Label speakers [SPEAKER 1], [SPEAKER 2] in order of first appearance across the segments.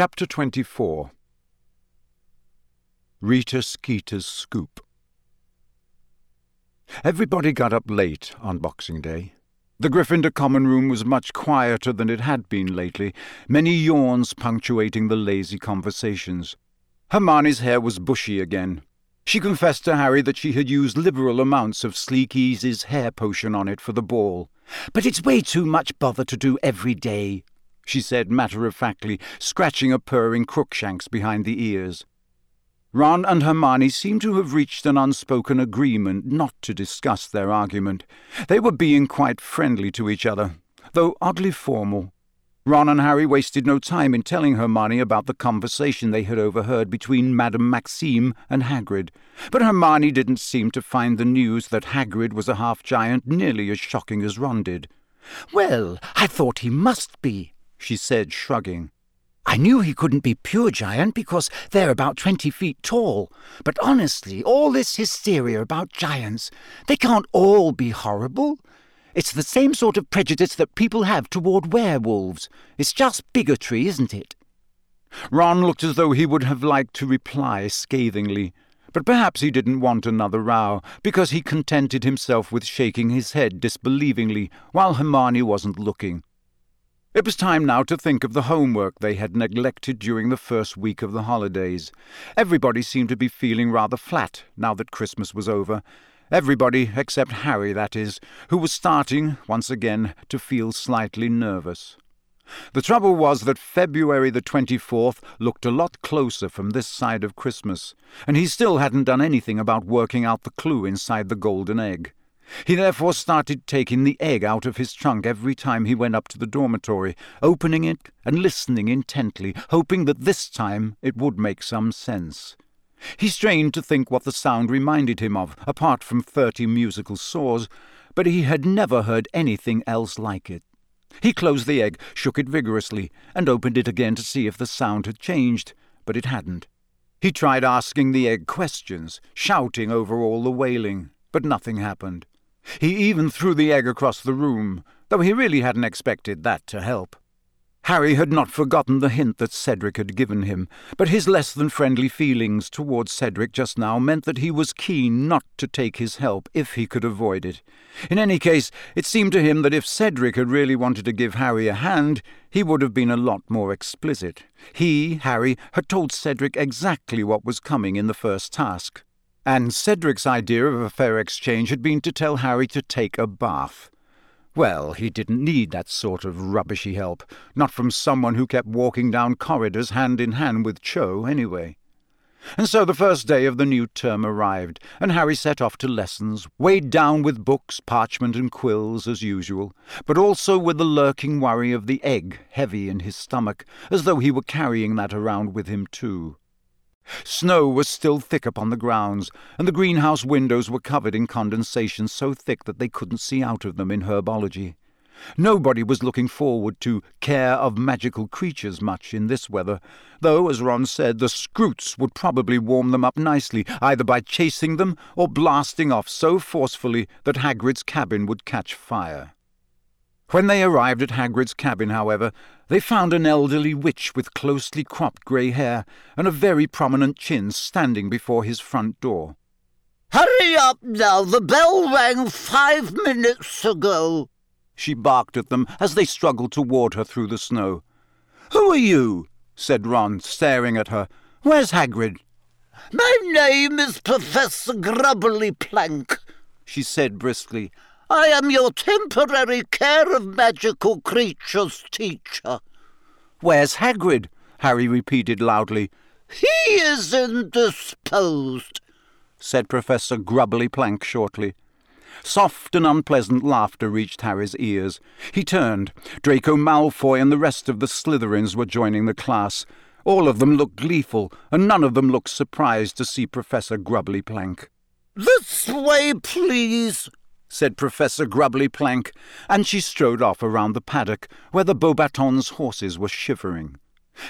[SPEAKER 1] Chapter 24 Rita Skeeter's Scoop Everybody got up late on Boxing Day. The Gryffindor common room was much quieter than it had been lately, many yawns punctuating the lazy conversations. Hermione's hair was bushy again. She confessed to Harry that she had used liberal amounts of Sleekeazy's hair potion on it for the ball. But it's way too much bother to do every day, she said matter of factly, scratching a purring Crookshanks behind the ears. Ron and Hermione seemed to have reached an unspoken agreement not to discuss their argument. They were being quite friendly to each other, though oddly formal. Ron and Harry wasted no time in telling Hermione about the conversation they had overheard between Madame Maxime and Hagrid, but Hermione didn't seem to find the news that Hagrid was a half-giant nearly as shocking as Ron did.
[SPEAKER 2] Well, I thought he must be, she said, shrugging. I knew he couldn't be pure giant because they're about twenty feet tall. But honestly, all this hysteria about giants, they can't all be horrible. It's the same sort of prejudice that people have toward werewolves. It's just bigotry, isn't it?
[SPEAKER 1] Ron looked as though he would have liked to reply scathingly, but perhaps he didn't want another row, because he contented himself with shaking his head disbelievingly while Hermione wasn't looking. It was time now to think of the homework they had neglected during the first week of the holidays. Everybody seemed to be feeling rather flat now that Christmas was over. Everybody except Harry, that is, who was starting, once again, to feel slightly nervous. The trouble was that February the 24th looked a lot closer from this side of Christmas, and he still hadn't done anything about working out the clue inside the golden egg. He therefore started taking the egg out of his trunk every time he went up to the dormitory, opening it and listening intently, hoping that this time it would make some sense. He strained to think what the sound reminded him of, apart from thirty musical saws, but he had never heard anything else like it. He closed the egg, shook it vigorously, and opened it again to see if the sound had changed, but it hadn't. He tried asking the egg questions, shouting over all the wailing, but nothing happened. He even threw the egg across the room, though he really hadn't expected that to help. Harry had not forgotten the hint that Cedric had given him, but his less than friendly feelings towards Cedric just now meant that he was keen not to take his help if he could avoid it. In any case, it seemed to him that if Cedric had really wanted to give Harry a hand, he would have been a lot more explicit. He, Harry, had told Cedric exactly what was coming in the first task. And Cedric's idea of a fair exchange had been to tell Harry to take a bath. Well, he didn't need that sort of rubbishy help, not from someone who kept walking down corridors hand in hand with Cho, anyway. And so the first day of the new term arrived, and Harry set off to lessons, weighed down with books, parchment, and quills, as usual, but also with the lurking worry of the egg heavy in his stomach, as though he were carrying that around with him too. Snow was still thick upon the grounds, and the greenhouse windows were covered in condensation so thick that they couldn't see out of them in herbology. Nobody was looking forward to care of magical creatures much in this weather, though, as Ron said, the Skrewts would probably warm them up nicely, either by chasing them or blasting off so forcefully that Hagrid's cabin would catch fire. When they arrived at Hagrid's cabin, however, they found an elderly witch with closely cropped grey hair and a very prominent chin standing before his front door.
[SPEAKER 3] Hurry up now, the bell rang five minutes ago,
[SPEAKER 1] she barked at them as they struggled toward her through the snow. Who are you? said Ron, staring at her. Where's Hagrid?
[SPEAKER 3] My name is Professor Grubbly Plank, she said briskly. I am your temporary care of magical creatures teacher.
[SPEAKER 1] Where's Hagrid? Harry repeated loudly.
[SPEAKER 3] He is indisposed,
[SPEAKER 1] said Professor Grubbly Plank shortly. Soft and unpleasant laughter reached Harry's ears. He turned. Draco Malfoy and the rest of the Slytherins were joining the class. All of them looked gleeful, and none of them looked surprised to see Professor Grubbly Plank.
[SPEAKER 3] This way, please,
[SPEAKER 1] said Professor Grubbly Plank, and she strode off around the paddock where the Beauxbatons horses were shivering.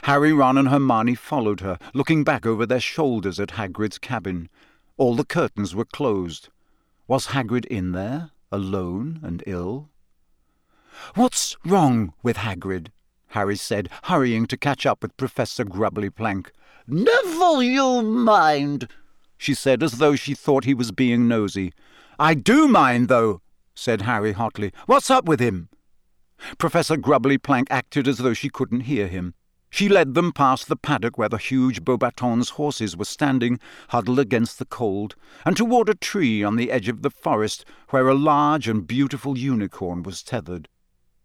[SPEAKER 1] Harry, Ron, and Hermione followed her, looking back over their shoulders at Hagrid's cabin. All the curtains were closed. Was Hagrid in there, alone and ill? What's wrong with Hagrid? Harry said, hurrying to catch up with Professor Grubbly Plank.
[SPEAKER 3] Never you mind,
[SPEAKER 1] she said, as though she thought he was being nosy. I do mind, though, said Harry hotly. What's up with him? Professor Grubbly Plank acted as though she couldn't hear him. She led them past the paddock where the huge Beauxbatons horses were standing, huddled against the cold, and toward a tree on the edge of the forest where a large and beautiful unicorn was tethered.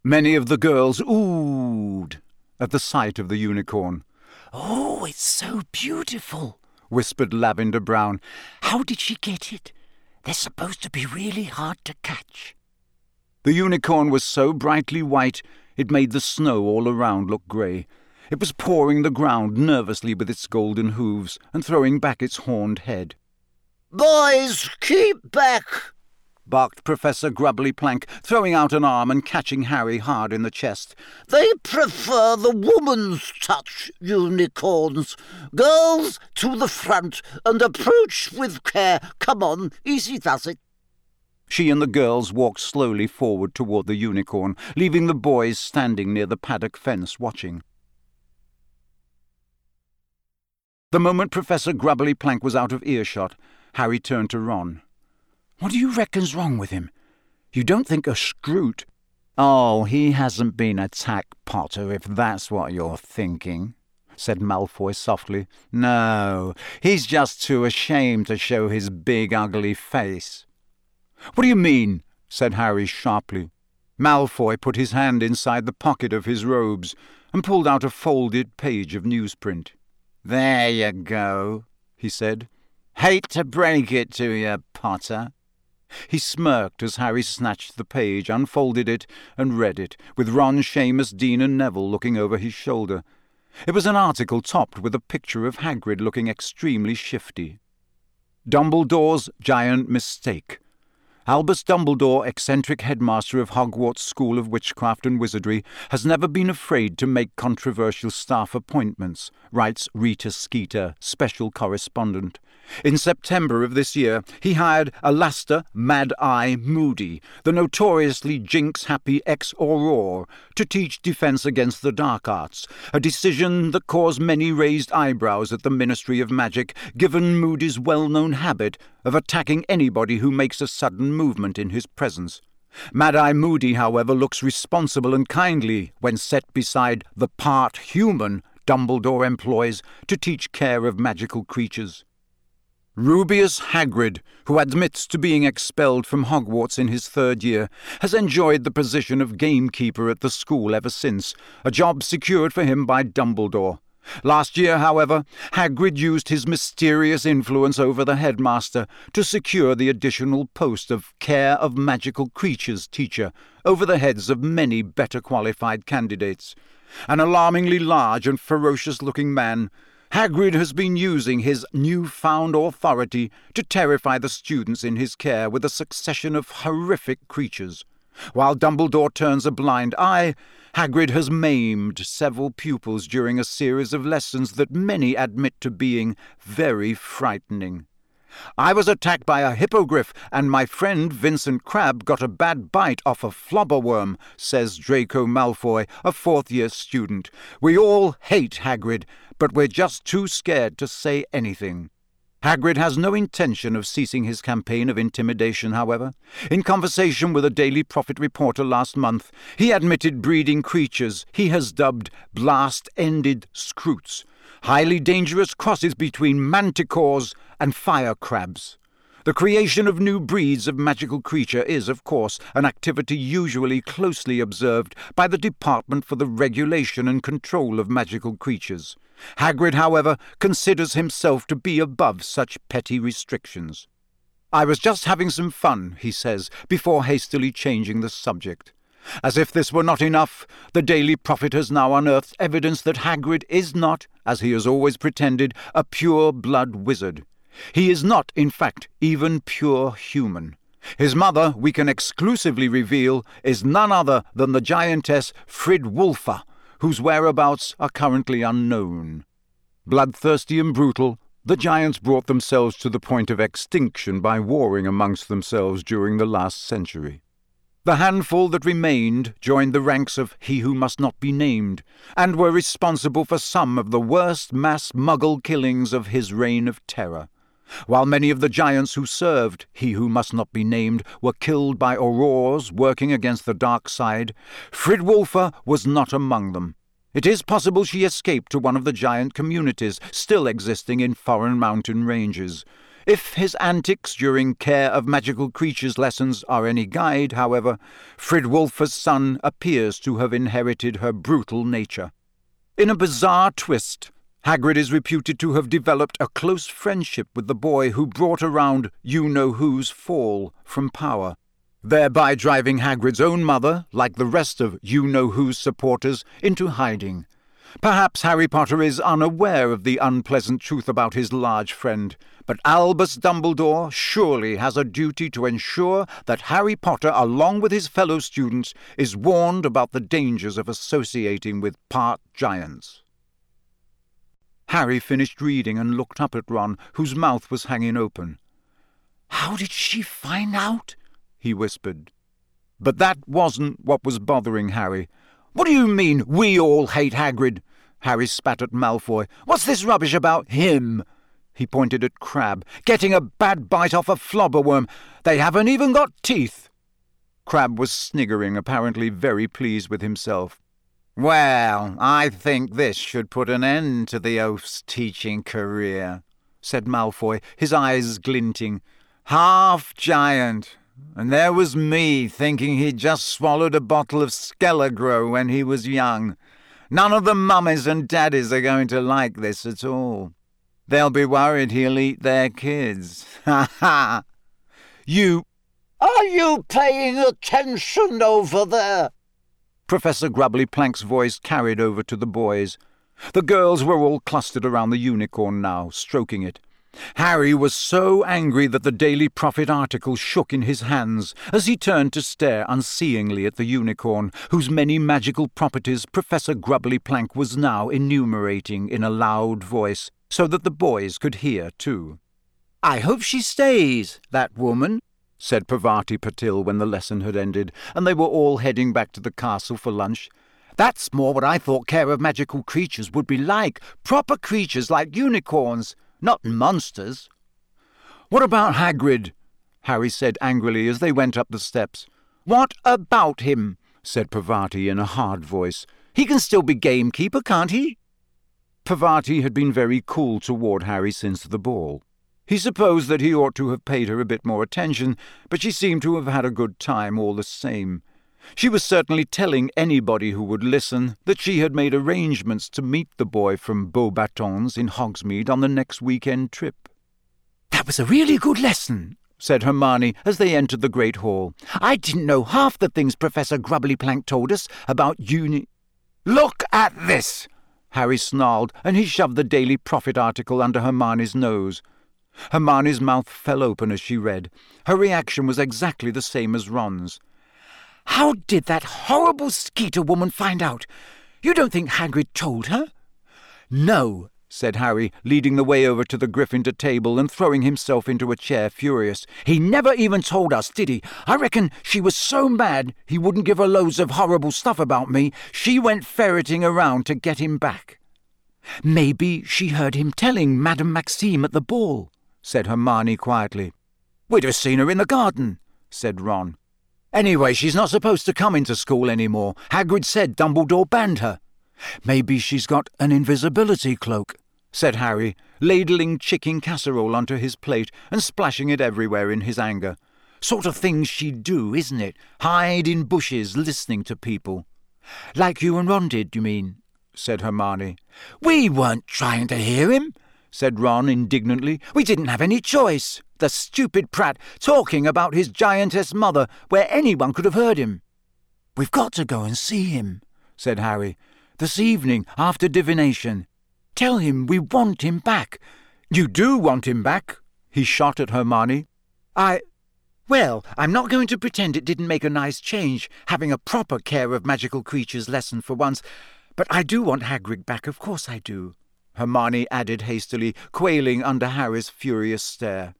[SPEAKER 1] Many of the girls oohed at the sight of the unicorn.
[SPEAKER 2] Oh, it's so beautiful, whispered Lavender Brown. How did she get it? They're supposed to be really hard to catch.
[SPEAKER 1] The unicorn was so brightly white it made the snow all around look grey. It was pawing the ground nervously with its golden hooves and throwing back its horned head.
[SPEAKER 3] Boys, keep back!
[SPEAKER 1] Barked Professor Grubbly Plank, throwing out an arm and catching Harry hard in the chest.
[SPEAKER 3] They prefer the woman's touch, unicorns. Girls, to the front, and approach with care. Come on, easy does it.
[SPEAKER 1] She and the girls walked slowly forward toward the unicorn, leaving the boys standing near the paddock fence watching. The moment Professor Grubbly Plank was out of earshot, Harry turned to Ron.
[SPEAKER 2] What do you reckon's wrong with him? You don't think a Skrewt...
[SPEAKER 1] Oh, he hasn't been attacked, Potter, if that's what you're thinking, said Malfoy softly. No, he's just too ashamed to show his big ugly face. What do you mean? said Harry sharply. Malfoy put his hand inside the pocket of his robes and pulled out a folded page of newsprint. There you go, he said. Hate to break it to you, Potter. He smirked as Harry snatched the page, unfolded it, and read it, with Ron, Seamus, Dean, and Neville looking over his shoulder. It was an article topped with a picture of Hagrid looking extremely shifty. Dumbledore's Giant Mistake Albus Dumbledore, eccentric headmaster of Hogwarts School of Witchcraft and Wizardry, has never been afraid to make controversial staff appointments, writes Rita Skeeter, special correspondent. In September of this year, he hired Alastor Mad Eye Moody, the notoriously jinx-happy ex-Auror, to teach defense against the dark arts, a decision that caused many raised eyebrows at the Ministry of Magic, given Moody's well-known habit of attacking anybody who makes a sudden movement in his presence. Mad-Eye Moody, however, looks responsible and kindly when set beside the part human Dumbledore employs to teach care of magical creatures. Rubeus Hagrid, who admits to being expelled from Hogwarts in his third year, has enjoyed the position of gamekeeper at the school ever since, a job secured for him by Dumbledore. Last year, however, Hagrid used his mysterious influence over the headmaster to secure the additional post of Care of Magical Creatures teacher over the heads of many better qualified candidates. An alarmingly large and ferocious looking man, Hagrid has been using his new-found authority to terrify the students in his care with a succession of horrific creatures. While Dumbledore turns a blind eye, Hagrid has maimed several pupils during a series of lessons that many admit to being very frightening. I was attacked by a hippogriff, and my friend Vincent Crabbe got a bad bite off a flobberworm, says Draco Malfoy, a fourth-year student. We all hate Hagrid, but we're just too scared to say anything. Hagrid has no intention of ceasing his campaign of intimidation, however. In conversation with a Daily Prophet reporter last month, he admitted breeding creatures he has dubbed blast-ended skrewts, highly dangerous crosses between manticores and fire crabs. The creation of new breeds of magical creature is, of course, an activity usually closely observed by the Department for the Regulation and Control of Magical Creatures. Hagrid, however, considers himself to be above such petty restrictions. I was just having some fun, he says, before hastily changing the subject. As if this were not enough, the Daily Prophet has now unearthed evidence that Hagrid is not, as he has always pretended, a pure-blood wizard. He is not, in fact, even pure human. His mother, we can exclusively reveal, is none other than the giantess Fridwulfa, whose whereabouts are currently unknown. Bloodthirsty and brutal, the giants brought themselves to the point of extinction by warring amongst themselves during the last century. The handful that remained joined the ranks of He Who Must Not Be Named, and were responsible for some of the worst mass muggle killings of his reign of terror. While many of the giants who served He Who Must Not Be Named were killed by Aurors working against the dark side, Fridwulfa was not among them. It is possible she escaped to one of the giant communities still existing in foreign mountain ranges. If his antics during care of magical creatures lessons are any guide, however, Fridwulfa's son appears to have inherited her brutal nature. In a bizarre twist, Hagrid is reputed to have developed a close friendship with the boy who brought around you know who's fall from power, thereby driving Hagrid's own mother, like the rest of you know who's supporters, into hiding. Perhaps Harry Potter is unaware of the unpleasant truth about his large friend, but Albus Dumbledore surely has a duty to ensure that Harry Potter, along with his fellow students, is warned about the dangers of associating with part giants. Harry finished reading and looked up at Ron, whose mouth was hanging open.
[SPEAKER 2] How did she find out?
[SPEAKER 1] he whispered. But that wasn't what was bothering Harry. What do you mean, we all hate Hagrid? Harry spat at Malfoy. What's this rubbish about him? He pointed at Crabbe. Getting a bad bite off a flobberworm. They haven't even got teeth. Crabbe was sniggering, apparently very pleased with himself.
[SPEAKER 3] Well, I think this should put an end to the oaf's teaching career, said Malfoy, his eyes glinting. Half giant, and there was me thinking he'd just swallowed a bottle of Skele-Gro when he was young. None of the mummies and daddies are going to like this at all. They'll be worried he'll eat their kids. Ha ha!
[SPEAKER 1] You.
[SPEAKER 3] Are you paying attention over there?
[SPEAKER 1] Professor Grubbly Plank's voice carried over to the boys. The girls were all clustered around the unicorn now, stroking it. Harry was so angry that the Daily Prophet article shook in his hands as he turned to stare unseeingly at the unicorn, whose many magical properties Professor Grubbly Plank was now enumerating in a loud voice, so that the boys could hear too.
[SPEAKER 2] I hope she stays, that woman,
[SPEAKER 1] said Parvati Patil when the lesson had ended, and they were all heading back to the castle for lunch.
[SPEAKER 2] That's more what I thought care of magical creatures would be like. Proper creatures like unicorns, not monsters.
[SPEAKER 1] What about Hagrid? Harry said angrily as they went up the steps.
[SPEAKER 2] What about him? said Parvati in a hard voice. He can still be gamekeeper, can't he?
[SPEAKER 1] Parvati had been very cool toward Harry since the ball. He supposed that he ought to have paid her a bit more attention, but she seemed to have had a good time all the same. She was certainly telling anybody who would listen that she had made arrangements to meet the boy from Beauxbatons in Hogsmeade on the next weekend trip.
[SPEAKER 2] That was a really good lesson, said Hermione as they entered the great hall. I didn't know half the things Professor Grubbly Plank told us about uni.
[SPEAKER 3] Look at this!
[SPEAKER 1] Harry snarled, and he shoved the Daily Prophet article under Hermione's nose. Hermione's mouth fell open as she read. Her reaction was exactly the same as Ron's.
[SPEAKER 2] How did that horrible Skeeter woman find out? You don't think Hagrid told her?
[SPEAKER 1] No, said Harry, leading the way over to the Gryffindor table and throwing himself into a chair, furious.
[SPEAKER 2] He never even told us, did he? I reckon she was so mad he wouldn't give her loads of horrible stuff about me, she went ferreting around to get him back. Maybe she heard him telling Madame Maxime at the ball, said Hermione quietly.
[SPEAKER 1] We'd have seen her in the garden, said Ron. Anyway, she's not supposed to come into school any more. Hagrid said Dumbledore banned her. Maybe she's got an invisibility cloak, said Harry, ladling chicken casserole onto his plate and splashing it everywhere in his anger. Sort of thing she'd do, isn't it? Hide in bushes listening to people.
[SPEAKER 2] Like you and Ron did, you mean? said Hermione.
[SPEAKER 3] We weren't trying to hear him, said Ron indignantly. We didn't have any choice. The stupid prat talking about his giantess mother where anyone could have heard him.
[SPEAKER 2] We've got to go and see him, said Harry. This evening, after divination. Tell him we want him back.
[SPEAKER 1] You do want him back? He shot at Hermione.
[SPEAKER 2] I. Well, I'm not going to pretend it didn't make a nice change, having a proper care of magical creatures lesson for once, but I do want Hagrid back, of course I do.
[SPEAKER 1] Hermione added hastily, quailing under Harry's furious stare.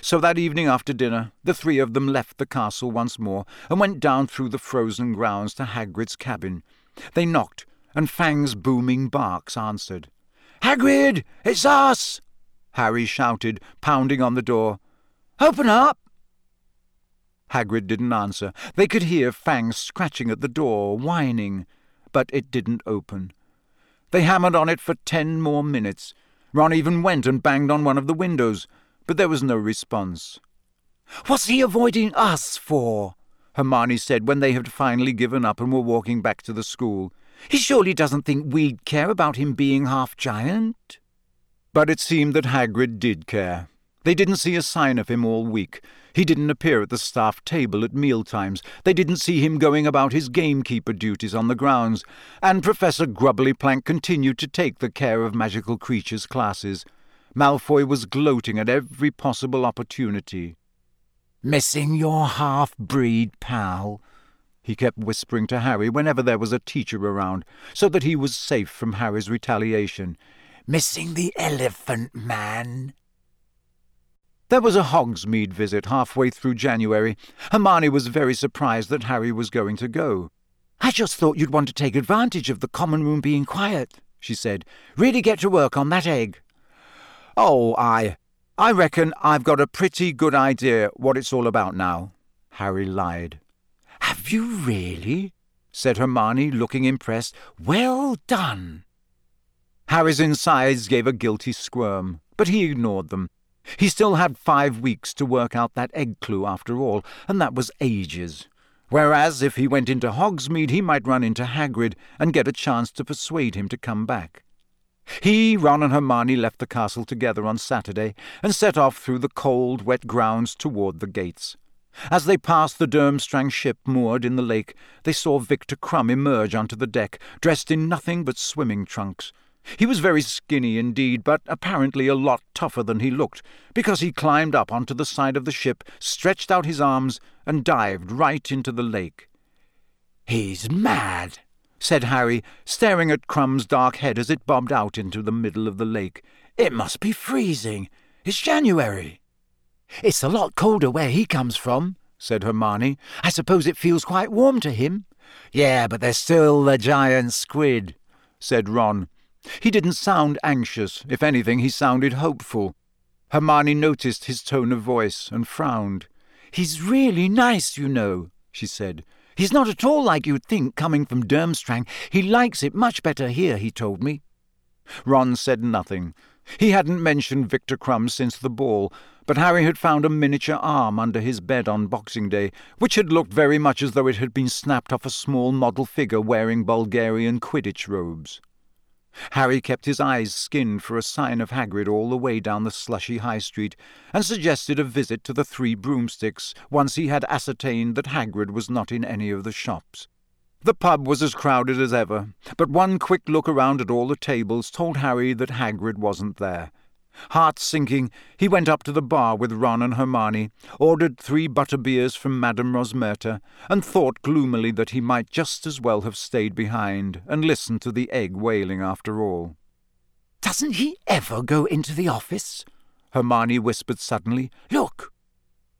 [SPEAKER 1] So that evening after dinner, the three of them left the castle once more and went down through the frozen grounds to Hagrid's cabin. They knocked, and Fang's booming barks answered.
[SPEAKER 2] Hagrid, it's us!
[SPEAKER 1] Harry shouted, pounding on the door.
[SPEAKER 2] Open up!
[SPEAKER 1] Hagrid didn't answer. They could hear Fang scratching at the door, whining, but it didn't open. They hammered on it for ten more minutes. Ron even went and banged on one of the windows, but there was no response.
[SPEAKER 2] What's he avoiding us for?
[SPEAKER 1] Hermione said when they had finally given up and were walking back to the school.
[SPEAKER 2] He surely doesn't think we'd care about him being half giant.
[SPEAKER 1] But it seemed that Hagrid did care. They didn't see a sign of him all week. He didn't appear at the staff table at mealtimes. They didn't see him going about his gamekeeper duties on the grounds. And Professor Grubbly Plank continued to take the care of magical creatures classes. Malfoy was gloating at every possible opportunity.
[SPEAKER 2] Missing your half-breed pal, he kept whispering to Harry whenever there was a teacher around, so that he was safe from Harry's retaliation. Missing the elephant man.
[SPEAKER 1] There was a Hogsmeade visit halfway through January. Hermione was very surprised that Harry was going to go.
[SPEAKER 2] I just thought you'd want to take advantage of the common room being quiet, she said. Really get to work on that egg.
[SPEAKER 1] Oh, I. I reckon I've got a pretty good idea what it's all about now. Harry lied.
[SPEAKER 2] Have you really? said Hermione, looking impressed. Well done.
[SPEAKER 1] Harry's insides gave a guilty squirm, but he ignored them. He still had five weeks to work out that egg clue after all, and that was ages. Whereas if he went into Hogsmeade, he might run into Hagrid and get a chance to persuade him to come back. He, Ron, and Hermione left the castle together on Saturday and set off through the cold, wet grounds toward the gates. As they passed the Durmstrang ship moored in the lake, they saw Victor Krum emerge onto the deck, dressed in nothing but swimming trunks. He was very skinny indeed, but apparently a lot tougher than he looked, because he climbed up onto the side of the ship, stretched out his arms, and dived right into the lake.
[SPEAKER 2] He's mad,
[SPEAKER 1] said Harry, staring at Krum's dark head as it bobbed out into the middle of the lake.
[SPEAKER 2] It must be freezing. It's January. It's a lot colder where he comes from, said Hermione. I suppose it feels quite warm to him.
[SPEAKER 3] Yeah, but there's still the giant squid, said Ron.
[SPEAKER 1] He didn't sound anxious. If anything, he sounded hopeful. Hermione noticed his tone of voice and frowned.
[SPEAKER 2] He's really nice, you know, she said. He's not at all like you'd think coming from Durmstrang. He likes it much better here, he told me.
[SPEAKER 1] Ron said nothing. He hadn't mentioned Victor Krum since the ball, but Harry had found a miniature arm under his bed on Boxing Day, which had looked very much as though it had been snapped off a small model figure wearing Bulgarian Quidditch robes. Harry kept his eyes skinned for a sign of Hagrid all the way down the slushy High Street, and suggested a visit to the Three Broomsticks once he had ascertained that Hagrid was not in any of the shops. The pub was as crowded as ever, but one quick look around at all the tables told Harry that Hagrid wasn't there. Heart sinking, he went up to the bar with Ron and Hermione, ordered three butter beers from Madame Rosmerta, and thought gloomily that he might just as well have stayed behind and listened to the egg wailing after all.
[SPEAKER 2] Doesn't he ever go into the office?
[SPEAKER 1] Hermione whispered suddenly.
[SPEAKER 2] Look!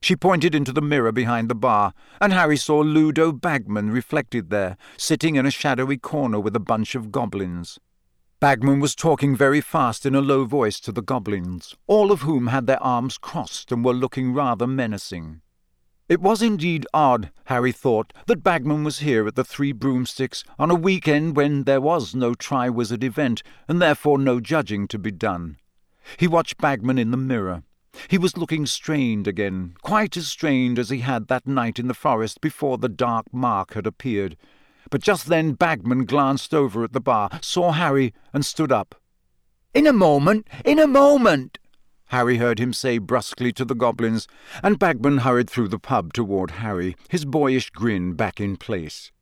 [SPEAKER 1] She pointed into the mirror behind the bar, and Harry saw Ludo Bagman reflected there, sitting in a shadowy corner with a bunch of goblins. Bagman was talking very fast in a low voice to the goblins, all of whom had their arms crossed and were looking rather menacing. It was indeed odd, Harry thought, that Bagman was here at the Three Broomsticks on a weekend when there was no Triwizard event and therefore no judging to be done. He watched Bagman in the mirror. He was looking strained again, quite as strained as he had that night in the forest before the dark mark had appeared, but just then Bagman glanced over at the bar, saw Harry, and stood up.
[SPEAKER 2] In a moment, in a moment,
[SPEAKER 1] Harry heard him say brusquely to the goblins, and Bagman hurried through the pub toward Harry, his boyish grin back in place.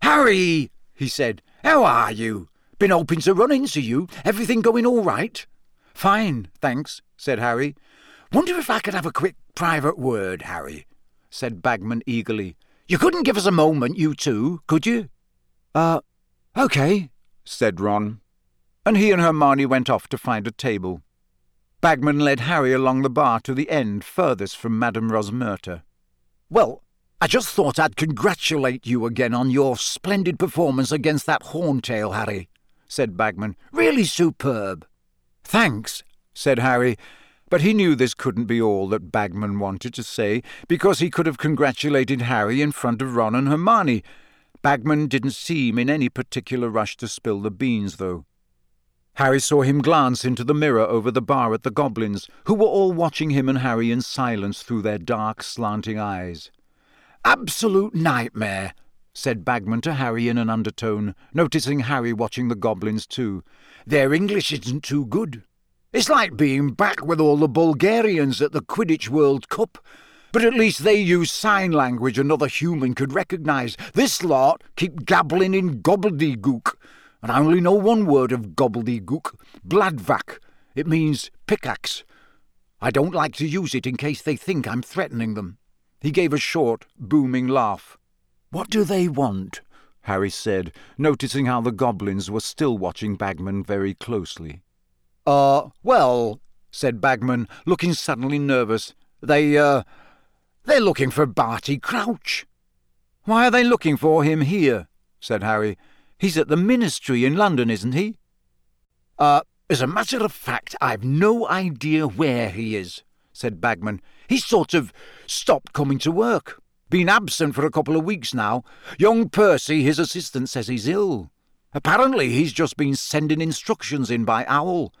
[SPEAKER 2] Harry, he said, how are you? Been hoping to run into you. Everything going all right?
[SPEAKER 1] Fine, thanks, said Harry.
[SPEAKER 2] Wonder if I could have a quick private word, Harry, said Bagman eagerly. You couldn't give us a moment, you two, could you?
[SPEAKER 1] Uh, okay, said Ron. And he and Hermione went off to find a table. Bagman led Harry along the bar to the end furthest from Madame Rosmerta.
[SPEAKER 2] Well, I just thought I'd congratulate you again on your splendid performance against that horntail, Harry, said Bagman. Really superb.
[SPEAKER 1] Thanks, said Harry, but he knew this couldn't be all that Bagman wanted to say, because he could have congratulated Harry in front of Ron and Hermione. Bagman didn't seem in any particular rush to spill the beans, though. Harry saw him glance into the mirror over the bar at the goblins, who were all watching him and Harry in silence through their dark, slanting eyes.
[SPEAKER 2] Absolute nightmare, said Bagman to Harry in an undertone, noticing Harry watching the goblins too. Their English isn't too good. It's like being back with all the Bulgarians at the Quidditch World Cup. But at least they use sign language another human could recognise. This lot keep gabbling in gobbledygook and I only know one word of gobbledygook bladvak. It means pickaxe. I don't like to use it in case they think I'm threatening them. He gave a short, booming laugh. What do they want? Harry said, noticing how the goblins were still watching Bagman very closely.
[SPEAKER 1] Uh, well, said Bagman, looking suddenly nervous. They, uh, they're looking for Barty Crouch. Why are they looking for him here? said Harry. He's at the ministry in London, isn't he?
[SPEAKER 2] Uh, as a matter of fact, I've no idea where he is, said Bagman. He's sort of stopped coming to work. Been absent for a couple of weeks now. Young Percy, his assistant, says he's ill. Apparently, he's just been sending instructions in by Owl.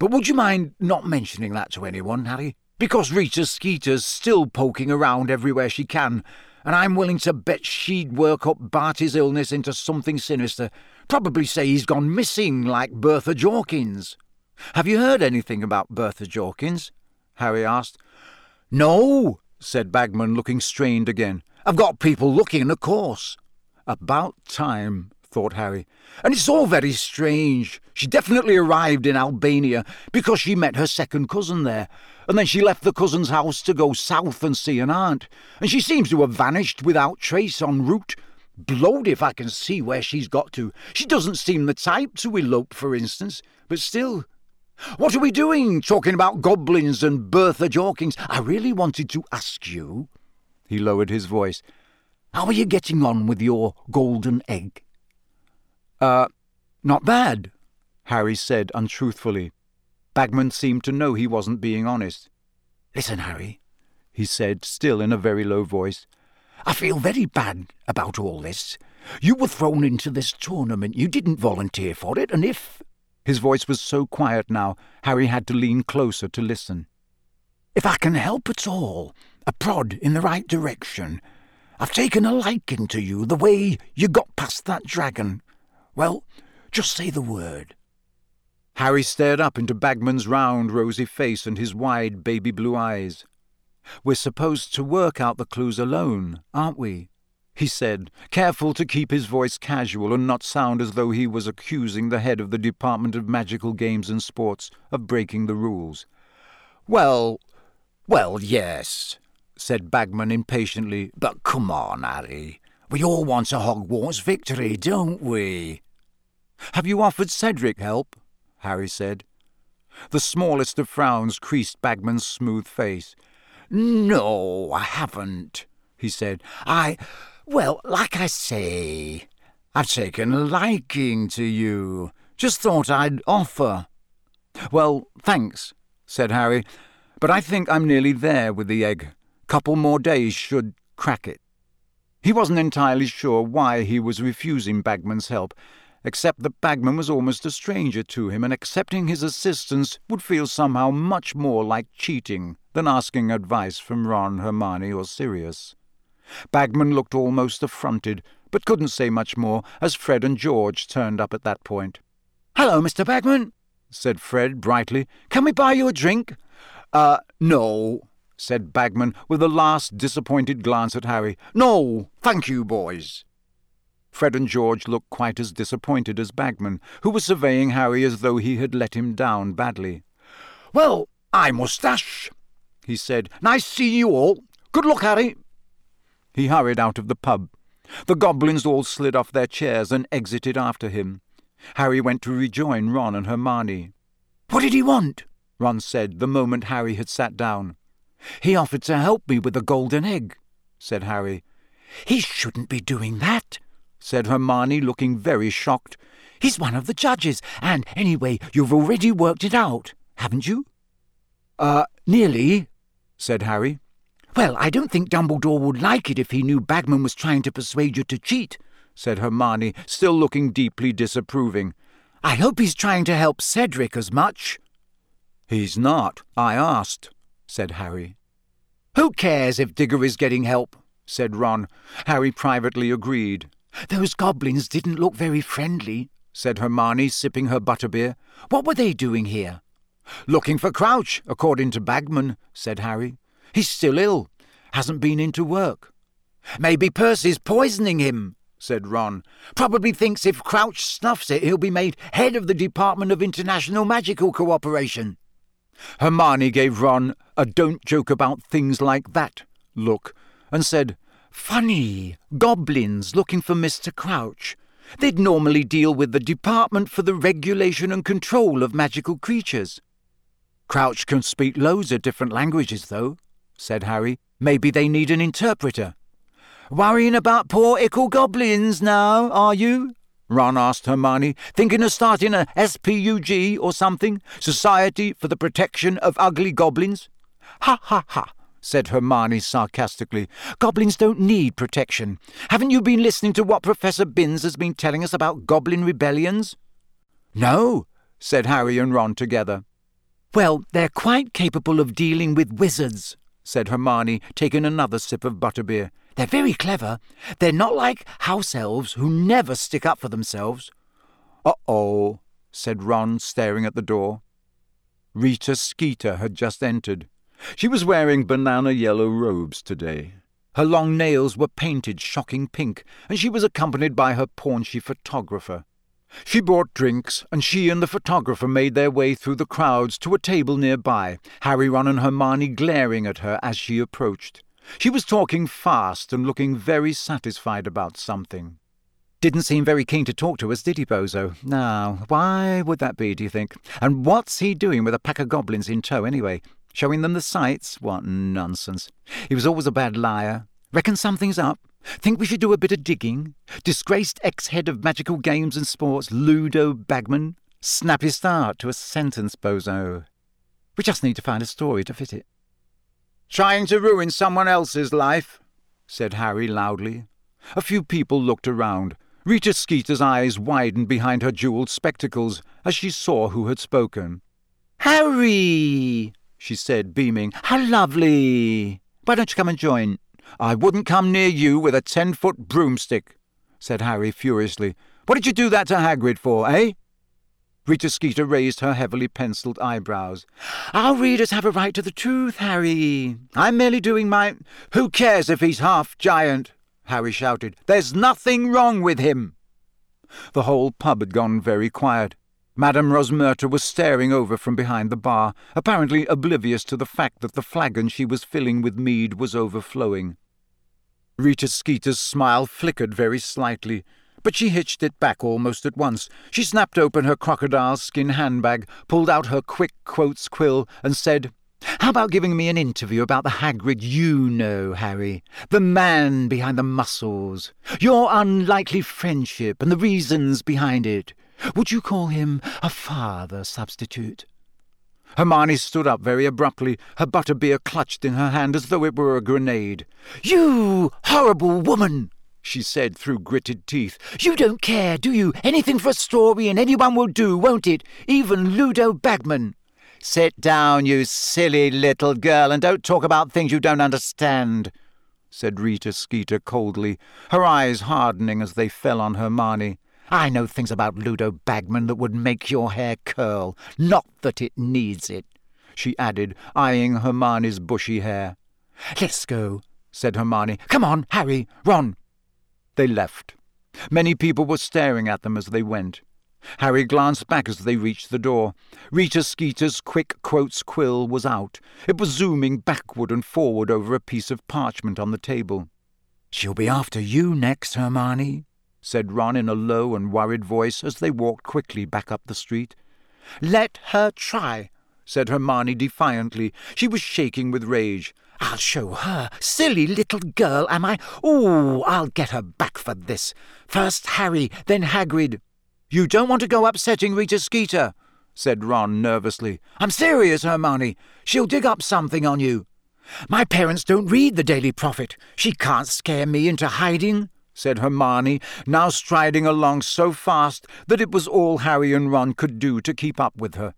[SPEAKER 2] But would you mind not mentioning that to anyone, Harry? Because Rita Skeeter's still poking around everywhere she can, and I'm willing to bet she'd work up Barty's illness into something sinister. Probably say he's gone missing like Bertha Jorkins.
[SPEAKER 1] Have you heard anything about Bertha Jorkins? Harry asked.
[SPEAKER 2] No, said Bagman, looking strained again. I've got people looking, of course.
[SPEAKER 1] About time, thought Harry.
[SPEAKER 2] And it's all very strange. She definitely arrived in Albania because she met her second cousin there, and then she left the cousin's house to go south and see an aunt, and she seems to have vanished without trace en route. Blowed if I can see where she's got to. She doesn't seem the type to elope, for instance, but still. What are we doing, talking about goblins and Bertha Jorkins? I really wanted to ask you.
[SPEAKER 1] He lowered his voice.
[SPEAKER 2] How are you getting on with your golden egg?
[SPEAKER 1] Uh, not bad, Harry said untruthfully. Bagman seemed to know he wasn't being honest.
[SPEAKER 2] Listen, Harry, he said, still in a very low voice. I feel very bad about all this. You were thrown into this tournament. You didn't volunteer for it, and if.
[SPEAKER 1] His voice was so quiet now, Harry had to lean closer to listen.
[SPEAKER 2] If I can help at all, a prod in the right direction. I've taken a liking to you, the way you got past that dragon. Well, just say the word.
[SPEAKER 1] Harry stared up into Bagman's round, rosy face and his wide, baby blue eyes. We're supposed to work out the clues alone, aren't we? he said, careful to keep his voice casual and not sound as though he was accusing the head of the Department of Magical Games and Sports of breaking the rules.
[SPEAKER 2] Well, well, yes, said Bagman impatiently, but come on, Harry. We all want a Hogwarts victory, don't we?
[SPEAKER 1] Have you offered Cedric help? Harry said. The smallest of frowns creased Bagman's smooth face.
[SPEAKER 2] No, I haven't, he said. I, well, like I say, I've taken a liking to you. Just thought I'd offer.
[SPEAKER 1] Well, thanks, said Harry, but I think I'm nearly there with the egg. Couple more days should crack it. He wasn't entirely sure why he was refusing Bagman's help, except that Bagman was almost a stranger to him, and accepting his assistance would feel somehow much more like cheating than asking advice from Ron, Hermione, or Sirius. Bagman looked almost affronted, but couldn't say much more as Fred and George turned up at that point.
[SPEAKER 2] Hello, Mr. Bagman, said Fred brightly. Can we buy you a drink?
[SPEAKER 1] Uh, no, said Bagman, with a last disappointed glance at Harry. No, thank you, boys. Fred and George looked quite as disappointed as Bagman, who was surveying Harry as though he had let him down badly.
[SPEAKER 2] Well, I mustache, he said. Nice seeing you all. Good luck, Harry.
[SPEAKER 1] He hurried out of the pub. The goblins all slid off their chairs and exited after him. Harry went to rejoin Ron and Hermione.
[SPEAKER 2] What did he want?
[SPEAKER 1] Ron said the moment Harry had sat down.
[SPEAKER 2] He offered to help me with the golden egg, said Harry. He shouldn't be doing that, said Hermione, looking very shocked. He's one of the judges, and anyway, you've already worked it out, haven't you?
[SPEAKER 1] Uh, nearly, said Harry.
[SPEAKER 2] Well, I don't think Dumbledore would like it if he knew Bagman was trying to persuade you to cheat, said Hermione, still looking deeply disapproving. I hope he's trying to help Cedric as much.
[SPEAKER 1] He's not. I asked, said Harry.
[SPEAKER 2] Who cares if Diggory's getting help? said Ron.
[SPEAKER 1] Harry privately agreed.
[SPEAKER 2] Those goblins didn't look very friendly, said Hermione, sipping her butterbeer. What were they doing here?
[SPEAKER 1] Looking for Crouch, according to Bagman, said Harry. He's still ill. Hasn't been into work.
[SPEAKER 2] Maybe Percy's poisoning him, said Ron. Probably thinks if Crouch snuffs it, he'll be made head of the Department of International Magical Cooperation.
[SPEAKER 1] Hermione gave Ron a don't joke about things like that look and said,
[SPEAKER 2] Funny, goblins looking for Mr. Crouch. They'd normally deal with the Department for the Regulation and Control of Magical Creatures.
[SPEAKER 1] Crouch can speak loads of different languages, though, said Harry. Maybe they need an interpreter.
[SPEAKER 2] Worrying about poor ickle goblins now, are you? Ron asked Hermione, thinking of starting a SPUG or something? Society for the Protection of Ugly Goblins?
[SPEAKER 1] Ha ha ha, said Hermione sarcastically.
[SPEAKER 2] Goblins don't need protection. Haven't you been listening to what Professor Binns has been telling us about goblin rebellions?
[SPEAKER 1] No, said Harry and Ron together.
[SPEAKER 2] Well, they're quite capable of dealing with wizards, said Hermione, taking another sip of butterbeer. They're very clever. They're not like house elves who never stick up for themselves.
[SPEAKER 1] Uh-oh, said Ron, staring at the door. Rita Skeeter had just entered. She was wearing banana yellow robes today. Her long nails were painted shocking pink, and she was accompanied by her paunchy photographer. She brought drinks, and she and the photographer made their way through the crowds to a table nearby, Harry, Ron, and Hermione glaring at her as she approached. She was talking fast and looking very satisfied about something.
[SPEAKER 2] Didn't seem very keen to talk to us, did he, Bozo? Now, why would that be, do you think? And what's he doing with a pack of goblins in tow, anyway? Showing them the sights? What nonsense. He was always a bad liar. Reckon something's up. Think we should do a bit of digging? Disgraced ex-head of magical games and sports, Ludo Bagman? Snappy start to a sentence, Bozo. We just need to find a story to fit it.
[SPEAKER 3] Trying to ruin someone else's life, said Harry loudly.
[SPEAKER 1] A few people looked around. Rita Skeeter's eyes widened behind her jewelled spectacles as she saw who had spoken.
[SPEAKER 2] Harry, she said, beaming. How lovely! Why don't you come and join?
[SPEAKER 1] I wouldn't come near you with a ten-foot broomstick, said Harry furiously. What did you do that to Hagrid for, eh? Rita Skeeter raised her heavily penciled eyebrows.
[SPEAKER 2] Our readers have a right to the truth, Harry. I'm merely doing my...
[SPEAKER 3] Who cares if he's half giant? Harry shouted. There's nothing wrong with him.
[SPEAKER 1] The whole pub had gone very quiet. Madame Rosmerta was staring over from behind the bar, apparently oblivious to the fact that the flagon she was filling with mead was overflowing. Rita Skeeter's smile flickered very slightly, but she hitched it back almost at once. She snapped open her crocodile skin handbag, pulled out her quick quotes quill, and said, How about giving me an interview about the Hagrid you know, Harry? The man behind the muscles. Your unlikely friendship and the reasons behind it. Would you call him a father substitute? Hermione stood up very abruptly, her butterbeer clutched in her hand as though it were a grenade.
[SPEAKER 2] You horrible woman!
[SPEAKER 1] she said through gritted teeth.
[SPEAKER 2] You don't care, do you? Anything for a story and anyone will do, won't it? Even Ludo Bagman.
[SPEAKER 3] Sit down, you silly little girl, and don't talk about things you don't understand, said Rita Skeeter coldly, her eyes hardening as they fell on Hermione.
[SPEAKER 2] I know things about Ludo Bagman that would make your hair curl. Not that it needs it, she added, eyeing Hermione's bushy hair. Let's go, said Hermione. Come on, Harry, Ron.
[SPEAKER 1] They left. Many people were staring at them as they went. Harry glanced back as they reached the door. Rita Skeeter's quick quotes quill was out. It was zooming backward and forward over a piece of parchment on the table.
[SPEAKER 2] She'll be after you next, Hermione, said Ron in a low and worried voice as they walked quickly back up the street.
[SPEAKER 3] Let her try,
[SPEAKER 1] said Hermione defiantly. She was shaking with rage.
[SPEAKER 2] I'll show her. Silly little girl, am I? Ooh, I'll get her back for this. First Harry, then Hagrid.
[SPEAKER 1] You don't want to go upsetting Rita Skeeter, said Ron nervously. I'm serious, Hermione. She'll dig up something on you.
[SPEAKER 2] My parents don't read the Daily Prophet. She can't scare me into hiding,
[SPEAKER 1] said Hermione, now striding along so fast that it was all Harry and Ron could do to keep up with her.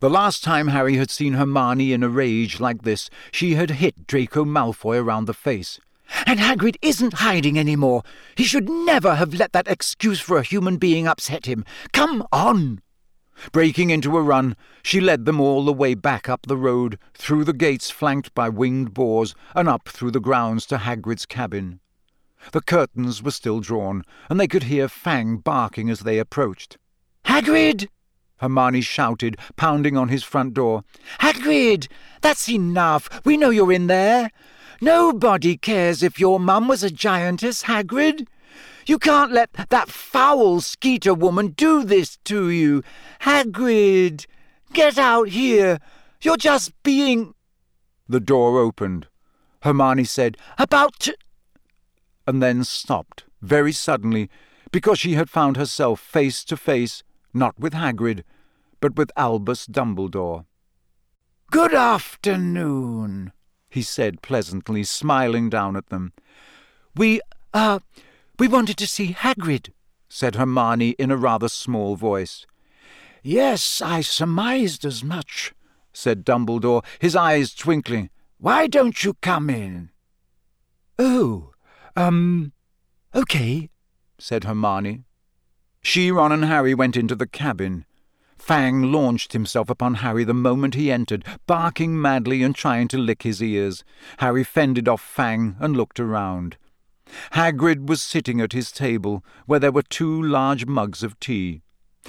[SPEAKER 1] The last time Harry had seen Hermione in a rage like this, she had hit Draco Malfoy around the face.
[SPEAKER 2] And Hagrid isn't hiding any more. He should never have let that excuse for a human being upset him. Come on!
[SPEAKER 1] Breaking into a run, she led them all the way back up the road, through the gates flanked by winged boars, and up through the grounds to Hagrid's cabin. The curtains were still drawn, and they could hear Fang barking as they approached.
[SPEAKER 2] Hagrid!
[SPEAKER 1] Hermione shouted, pounding on his front door.
[SPEAKER 2] Hagrid! That's enough! We know you're in there! Nobody cares if your mum was a giantess, Hagrid! You can't let that foul Skeeter woman do this to you! Hagrid! Get out here! You're just being.
[SPEAKER 1] The door opened. Hermione said,
[SPEAKER 2] About to.
[SPEAKER 1] And then stopped, very suddenly, because she had found herself face to face, not with Hagrid, but with Albus Dumbledore.
[SPEAKER 2] Good afternoon,
[SPEAKER 1] he said pleasantly, smiling down at them.
[SPEAKER 2] We, uh, we wanted to see Hagrid,
[SPEAKER 1] said Hermione in a rather small voice.
[SPEAKER 2] Yes, I surmised as much,
[SPEAKER 1] said Dumbledore, his eyes twinkling.
[SPEAKER 2] Why don't you come in?
[SPEAKER 1] Oh, um,
[SPEAKER 2] okay,
[SPEAKER 1] said Hermione. She, Ron, and Harry went into the cabin. Fang launched himself upon Harry the moment he entered, barking madly and trying to lick his ears. Harry fended off Fang and looked around. Hagrid was sitting at his table, where there were two large mugs of tea.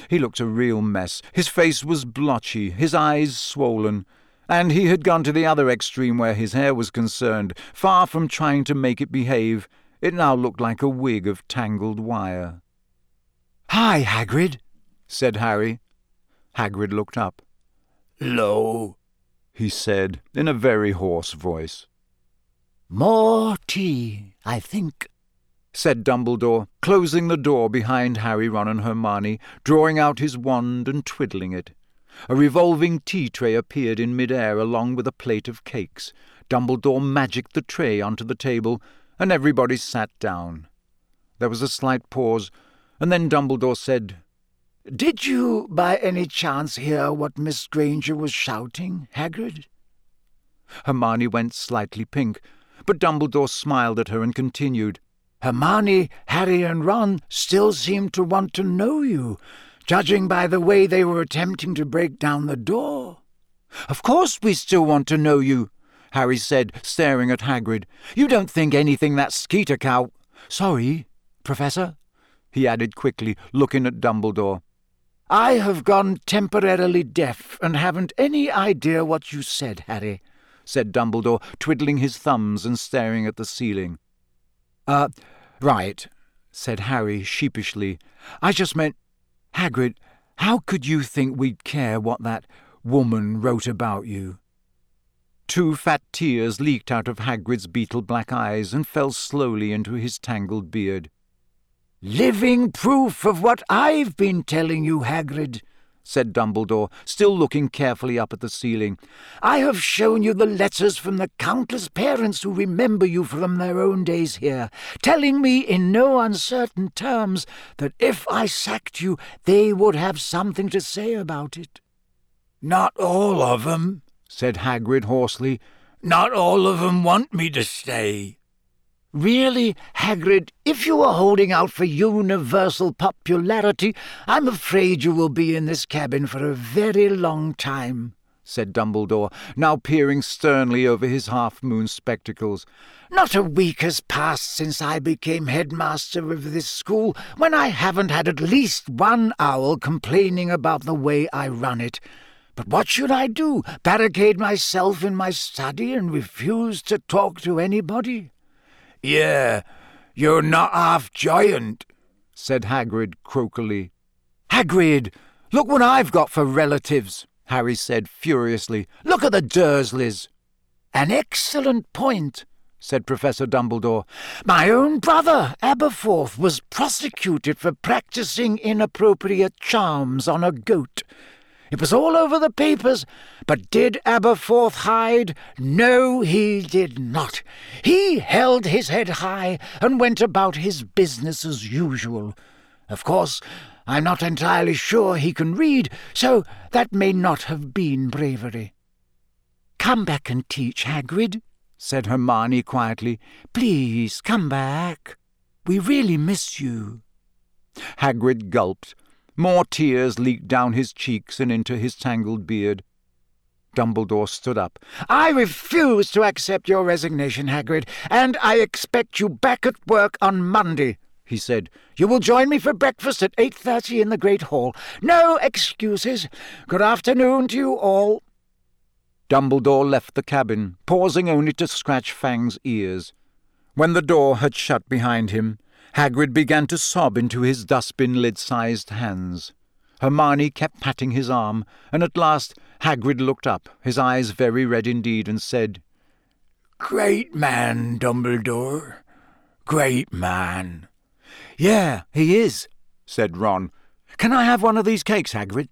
[SPEAKER 1] He looked a real mess. His face was blotchy, his eyes swollen, and he had gone to the other extreme where his hair was concerned. Far from trying to make it behave, it now looked like a wig of tangled wire.
[SPEAKER 2] Hi, Hagrid,
[SPEAKER 1] said Harry. Hagrid looked up.
[SPEAKER 2] Lo,
[SPEAKER 1] he said in a very hoarse voice.
[SPEAKER 2] More tea, I think,
[SPEAKER 1] said Dumbledore, closing the door behind Harry, Ron, and Hermione, drawing out his wand and twiddling it. A revolving tea tray appeared in mid-air along with a plate of cakes. Dumbledore magicked the tray onto the table, and everybody sat down. There was a slight pause, and then Dumbledore said,
[SPEAKER 2] Did you by any chance hear what Miss Granger was shouting, Hagrid?
[SPEAKER 1] Hermione went slightly pink, but Dumbledore smiled at her and continued,
[SPEAKER 2] Hermione, Harry, and Ron still seem to want to know you, judging by the way they were attempting to break down the door.
[SPEAKER 1] Of course we still want to know you, Harry said, staring at Hagrid. You don't think anything that Skeeter cow... Sorry, Professor, he added quickly, looking at Dumbledore.
[SPEAKER 2] I have gone temporarily deaf and haven't any idea what you said, Harry,
[SPEAKER 1] said Dumbledore, twiddling his thumbs and staring at the ceiling.
[SPEAKER 2] Uh,
[SPEAKER 1] right, said Harry sheepishly. I just meant, Hagrid, how could you think we'd care what that woman wrote about you? Two fat tears leaked out of Hagrid's beetle black eyes and fell slowly into his tangled beard.
[SPEAKER 2] Living proof of what I've been telling you, Hagrid, said Dumbledore, still looking carefully up at the ceiling. I have shown you the letters from the countless parents who remember you from their own days here, telling me in no uncertain terms that if I sacked you, they would have something to say about it.
[SPEAKER 4] Not all of 'em, said Hagrid hoarsely. Not all of 'em want me to stay.
[SPEAKER 2] Really, Hagrid, if you are holding out for universal popularity, I'm afraid you will be in this cabin for a very long time, said Dumbledore, now peering sternly over his half-moon spectacles. Not a week has passed since I became headmaster of this school when I haven't had at least one owl complaining about the way I run it. But what should I do? Barricade myself in my study and refuse to talk to anybody?
[SPEAKER 4] Yeah, you're not half giant,
[SPEAKER 1] said Hagrid croakily. Hagrid, look what I've got for relatives, Harry said furiously. Look at the Dursleys.
[SPEAKER 2] An excellent point, said Professor Dumbledore. My own brother, Aberforth, was prosecuted for practicing inappropriate charms on a goat. It was all over the papers, but did Aberforth hide? No, he did not. He held his head high and went about his business as usual. Of course, I'm not entirely sure he can read, so that may not have been bravery. Come back and teach, Hagrid, said Hermione quietly. Please, come back. We really miss you.
[SPEAKER 1] Hagrid gulped. More tears leaked down his cheeks and into his tangled beard. Dumbledore stood up.
[SPEAKER 2] I refuse to accept your resignation, Hagrid, and I expect you back at work on Monday he said. You will join me for breakfast at 8.30 in the Great Hall. No excuses. Good afternoon to you all.
[SPEAKER 1] Dumbledore left the cabin, pausing only to scratch Fang's ears. When the door had shut behind him, Hagrid began to sob into his dustbin lid-sized hands. Hermione kept patting his arm, and at last Hagrid looked up, his eyes very red indeed, and said,
[SPEAKER 4] Great man, Dumbledore. Great man.
[SPEAKER 1] Yeah, he is, said Ron. Can I have one of these cakes, Hagrid?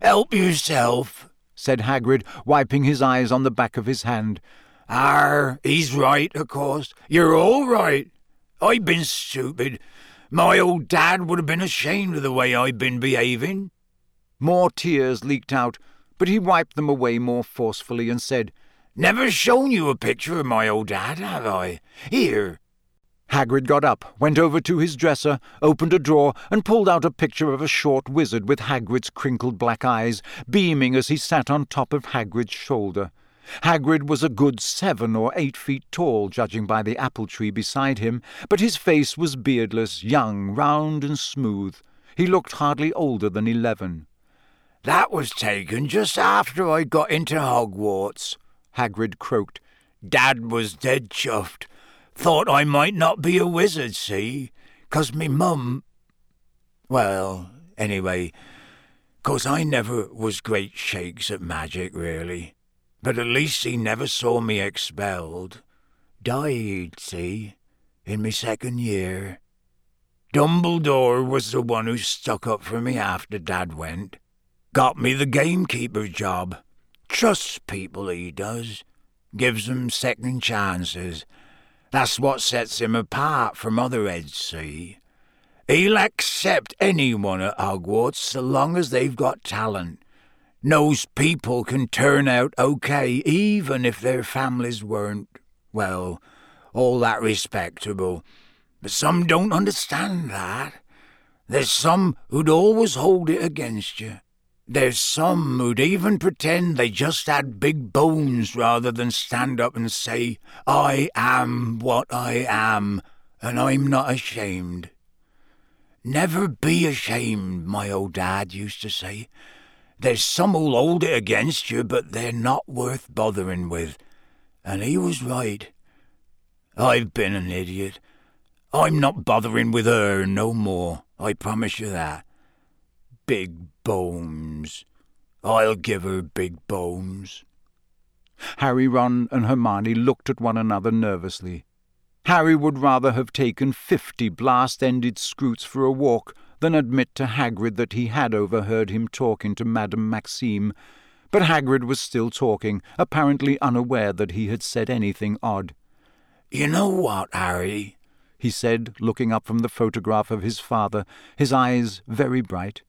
[SPEAKER 4] Help yourself,
[SPEAKER 1] said Hagrid, wiping his eyes on the back of his hand.
[SPEAKER 4] Ar, he's right, of course. You're all right. I've been stupid. My old dad would have been ashamed of the way I've been behaving.
[SPEAKER 1] More tears leaked out, but he wiped them away more forcefully and said,
[SPEAKER 4] Never shown you a picture of my old dad, have I? Here,
[SPEAKER 1] Hagrid got up, went over to his dresser, opened a drawer, and pulled out a picture of a short wizard with Hagrid's crinkled black eyes, beaming as he sat on top of Hagrid's shoulder. Hagrid was a good seven or eight feet tall, judging by the apple tree beside him, but his face was beardless, young, round, and smooth. He looked hardly older than eleven.
[SPEAKER 4] That was taken just after I got into Hogwarts, Hagrid croaked. Dad was dead chuffed. Thought I might not be a wizard, see? 'Cause me mum. Well, anyway, 'cause I never was great shakes at magic, really. But at least he never saw me expelled. Died, see, in me second year. Dumbledore was the one who stuck up for me after Dad went. Got me the gamekeeper job. Trusts people, he does. Gives them second chances that's what sets him apart from other heads, see? He'll accept anyone at Hogwarts so long as they've got talent. Knows people can turn out okay even if their families weren't, well, all that respectable. But some don't understand that. There's some who'd always hold it against you. There's some who'd even pretend they just had big bones rather than stand up and say, I am what I am, and I'm not ashamed. Never be ashamed, my old dad used to say. There's some who'll hold it against you, but they're not worth bothering with. And he was right. I've been an idiot. I'm not bothering with her no more, I promise you that. Big bones. I'll give her big bones.
[SPEAKER 1] Harry, Ron, and Hermione looked at one another nervously. Harry would rather have taken fifty blast-ended skrewts for a walk than admit to Hagrid that he had overheard him talking to Madame Maxime, but Hagrid was still talking, apparently unaware that he had said anything odd.
[SPEAKER 4] You know what, Harry?
[SPEAKER 1] he said, looking up from the photograph of his father, his eyes very bright.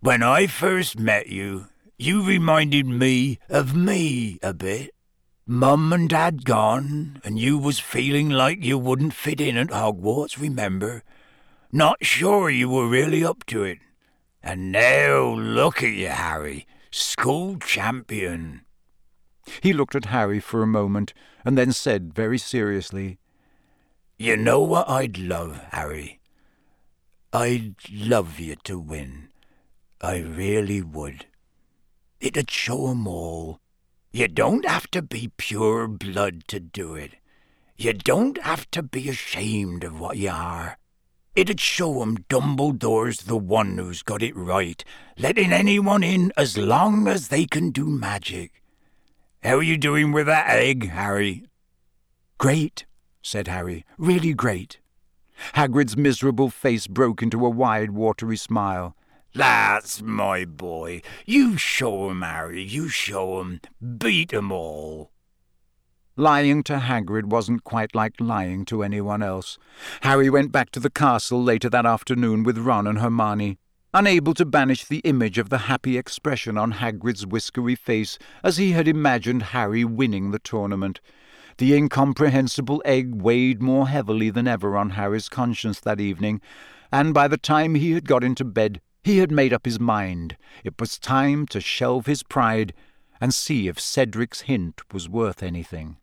[SPEAKER 4] When I first met you, you reminded me of me a bit. Mum and Dad gone, and you was feeling like you wouldn't fit in at Hogwarts, remember? Not sure you were really up to it. And now look at you, Harry, school champion.
[SPEAKER 1] He looked at Harry for a moment, and then said very seriously,
[SPEAKER 4] You know what I'd love, Harry? I'd love you to win. I really would. It'd show 'em all. You don't have to be pure blood to do it. You don't have to be ashamed of what you are. It'd show 'em Dumbledore's the one who's got it right, letting anyone in as long as they can do magic. How are you doing with that egg, Harry?
[SPEAKER 1] Great, said Harry. Really great. Hagrid's miserable face broke into a wide, watery smile.
[SPEAKER 4] That's my boy. You show 'em, Harry, you show 'em. Beat 'em all.
[SPEAKER 1] Lying to Hagrid wasn't quite like lying to anyone else. Harry went back to the castle later that afternoon with Ron and Hermione, unable to banish the image of the happy expression on Hagrid's whiskery face as he had imagined Harry winning the tournament. The incomprehensible egg weighed more heavily than ever on Harry's conscience that evening, and by the time he had got into bed, he had made up his mind. It was time to shelve his pride and see if Cedric's hint was worth anything.